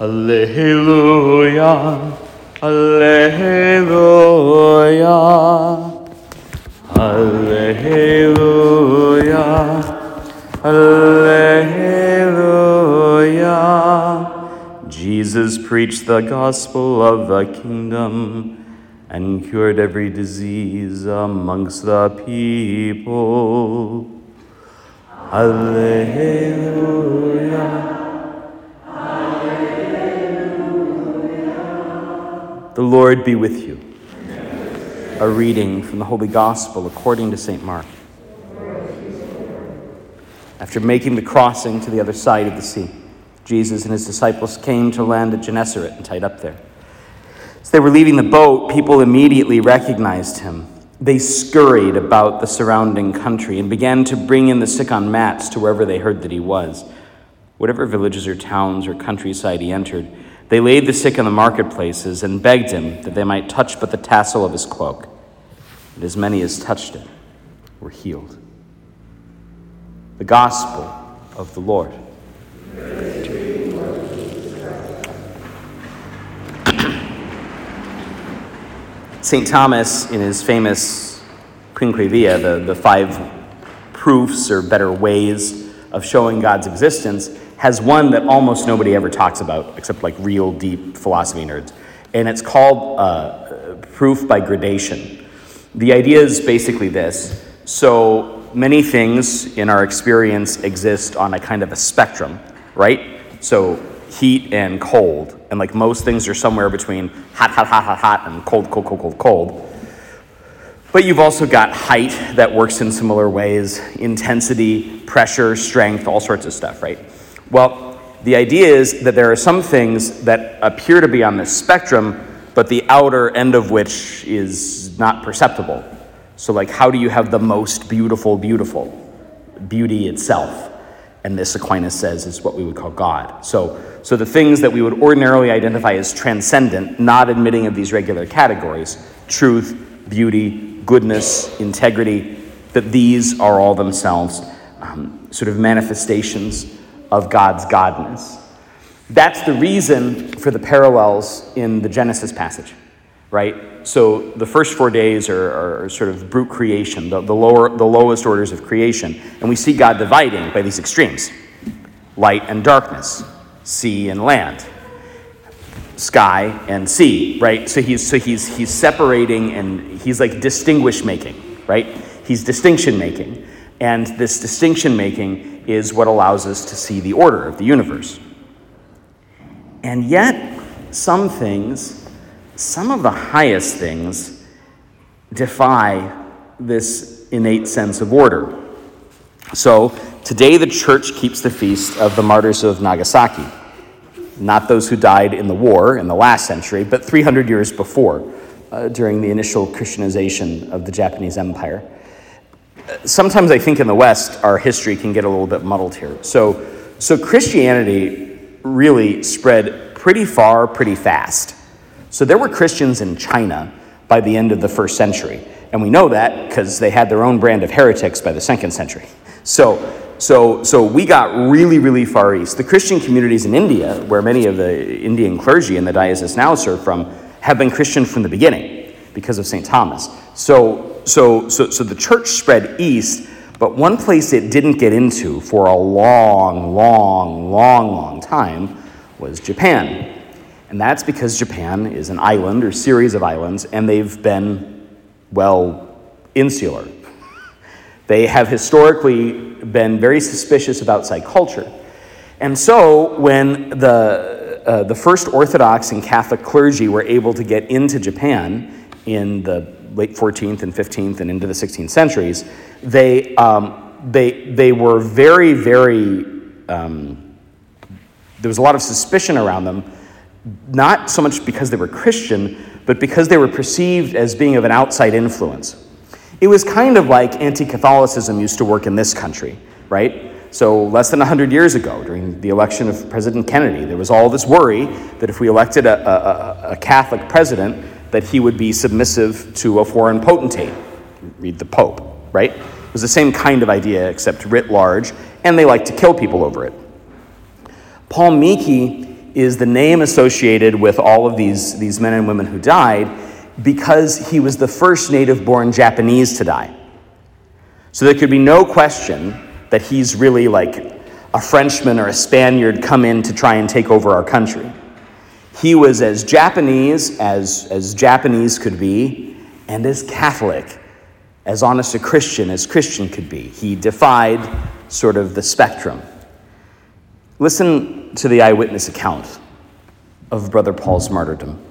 Alleluia, Alleluia, Alleluia, Alleluia. Jesus preached the gospel of the kingdom and cured every disease amongst the people. Alleluia. The Lord be with you. A reading from the Holy Gospel according to St. Mark. After making the crossing to the other side of the sea, Jesus and his disciples came to land at Gennesaret and tied up there. As they were leaving the boat, people immediately recognized him. They scurried about the surrounding country and began to bring in the sick on mats to wherever they heard that he was. Whatever villages or towns or countryside he entered, they laid the sick in the marketplaces and begged him that they might touch but the tassel of his cloak. And as many as touched it were healed. The Gospel of the Lord. St. Thomas, in his famous Quinquevia, the, the five proofs or better ways of showing God's existence, has one that almost nobody ever talks about, except like real deep philosophy nerds. And it's called uh, proof by gradation. The idea is basically this. So many things in our experience exist on a kind of a spectrum, right? So heat and cold. And like most things are somewhere between hot, hot, hot, hot, hot, and cold, cold, cold, cold, cold. But you've also got height that works in similar ways, intensity, pressure, strength, all sorts of stuff, right? Well, the idea is that there are some things that appear to be on this spectrum, but the outer end of which is not perceptible. So, like, how do you have the most beautiful, beautiful? Beauty itself. And this, Aquinas says, is what we would call God. So, so the things that we would ordinarily identify as transcendent, not admitting of these regular categories truth, beauty, goodness, integrity that these are all themselves um, sort of manifestations of God's godness. That's the reason for the parallels in the Genesis passage, right? So the first four days are, are sort of brute creation, the, the, lower, the lowest orders of creation. And we see God dividing by these extremes light and darkness, sea and land, sky and sea, right? So he's, so he's, he's separating and he's like distinguish making, right? He's distinction making. And this distinction making is what allows us to see the order of the universe. And yet, some things, some of the highest things, defy this innate sense of order. So, today the church keeps the feast of the martyrs of Nagasaki. Not those who died in the war in the last century, but 300 years before, uh, during the initial Christianization of the Japanese Empire sometimes I think in the West, our history can get a little bit muddled here. So, so Christianity really spread pretty far, pretty fast. So there were Christians in China by the end of the first century. And we know that because they had their own brand of heretics by the second century. So, so, so we got really, really far east. The Christian communities in India, where many of the Indian clergy and the diocese now serve from, have been Christian from the beginning because of St. Thomas. So so, so, so the church spread east, but one place it didn't get into for a long, long, long, long time was Japan. And that's because Japan is an island or series of islands, and they've been, well, insular. They have historically been very suspicious of outside culture. And so when the, uh, the first Orthodox and Catholic clergy were able to get into Japan in the late 14th and 15th and into the 16th centuries, they, um, they, they were very, very, um, there was a lot of suspicion around them, not so much because they were Christian, but because they were perceived as being of an outside influence. It was kind of like anti Catholicism used to work in this country, right? So, less than 100 years ago, during the election of President Kennedy, there was all this worry that if we elected a, a, a Catholic president, that he would be submissive to a foreign potentate. Read the Pope, right? It was the same kind of idea, except writ large, and they like to kill people over it. Paul Miki is the name associated with all of these, these men and women who died because he was the first native born Japanese to die. So there could be no question that he's really like a Frenchman or a Spaniard come in to try and take over our country. He was as Japanese as, as Japanese could be, and as Catholic, as honest a Christian as Christian could be. He defied sort of the spectrum. Listen to the eyewitness account of Brother Paul's martyrdom.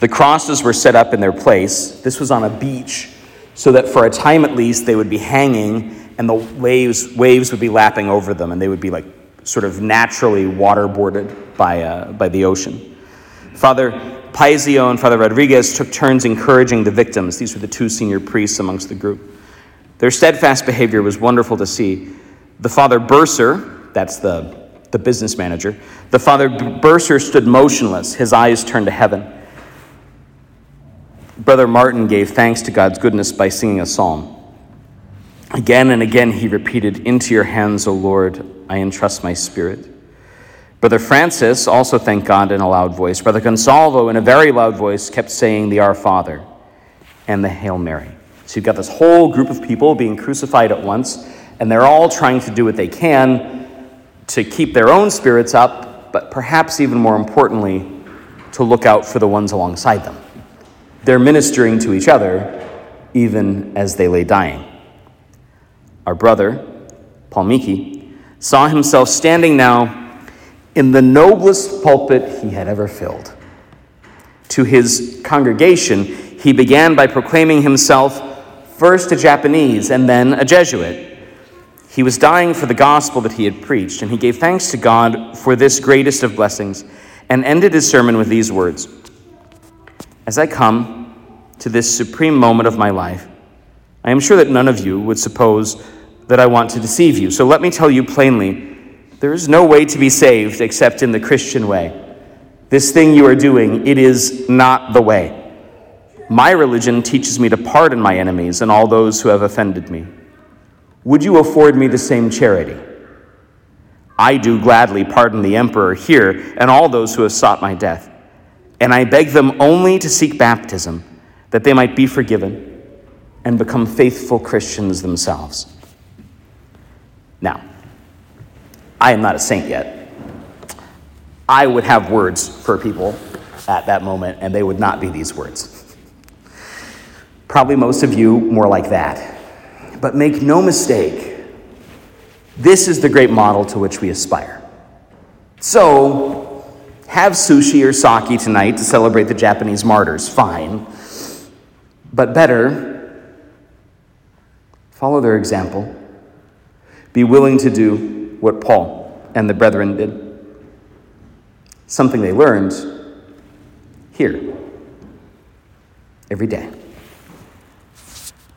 The crosses were set up in their place. This was on a beach, so that for a time at least they would be hanging and the waves, waves would be lapping over them and they would be like sort of naturally waterboarded by, uh, by the ocean. Father Pasio and Father Rodriguez took turns encouraging the victims. These were the two senior priests amongst the group. Their steadfast behavior was wonderful to see. The Father Bursar, that's the, the business manager, the Father Bursar stood motionless, his eyes turned to heaven. Brother Martin gave thanks to God's goodness by singing a psalm. Again and again he repeated, Into your hands, O Lord, I entrust my spirit. Brother Francis also thanked God in a loud voice. Brother Gonsalvo, in a very loud voice, kept saying the Our Father and the Hail Mary. So you've got this whole group of people being crucified at once, and they're all trying to do what they can to keep their own spirits up, but perhaps even more importantly, to look out for the ones alongside them. They're ministering to each other even as they lay dying. Our brother, Paul Miki, saw himself standing now in the noblest pulpit he had ever filled. To his congregation, he began by proclaiming himself first a Japanese and then a Jesuit. He was dying for the gospel that he had preached, and he gave thanks to God for this greatest of blessings and ended his sermon with these words As I come to this supreme moment of my life, I am sure that none of you would suppose that I want to deceive you. So let me tell you plainly there is no way to be saved except in the Christian way. This thing you are doing, it is not the way. My religion teaches me to pardon my enemies and all those who have offended me. Would you afford me the same charity? I do gladly pardon the emperor here and all those who have sought my death. And I beg them only to seek baptism, that they might be forgiven and become faithful Christians themselves. Now, I am not a saint yet. I would have words for people at that moment, and they would not be these words. Probably most of you more like that. But make no mistake, this is the great model to which we aspire. So, have sushi or sake tonight to celebrate the Japanese martyrs, fine. But better, follow their example. Be willing to do what Paul and the brethren did. Something they learned here every day.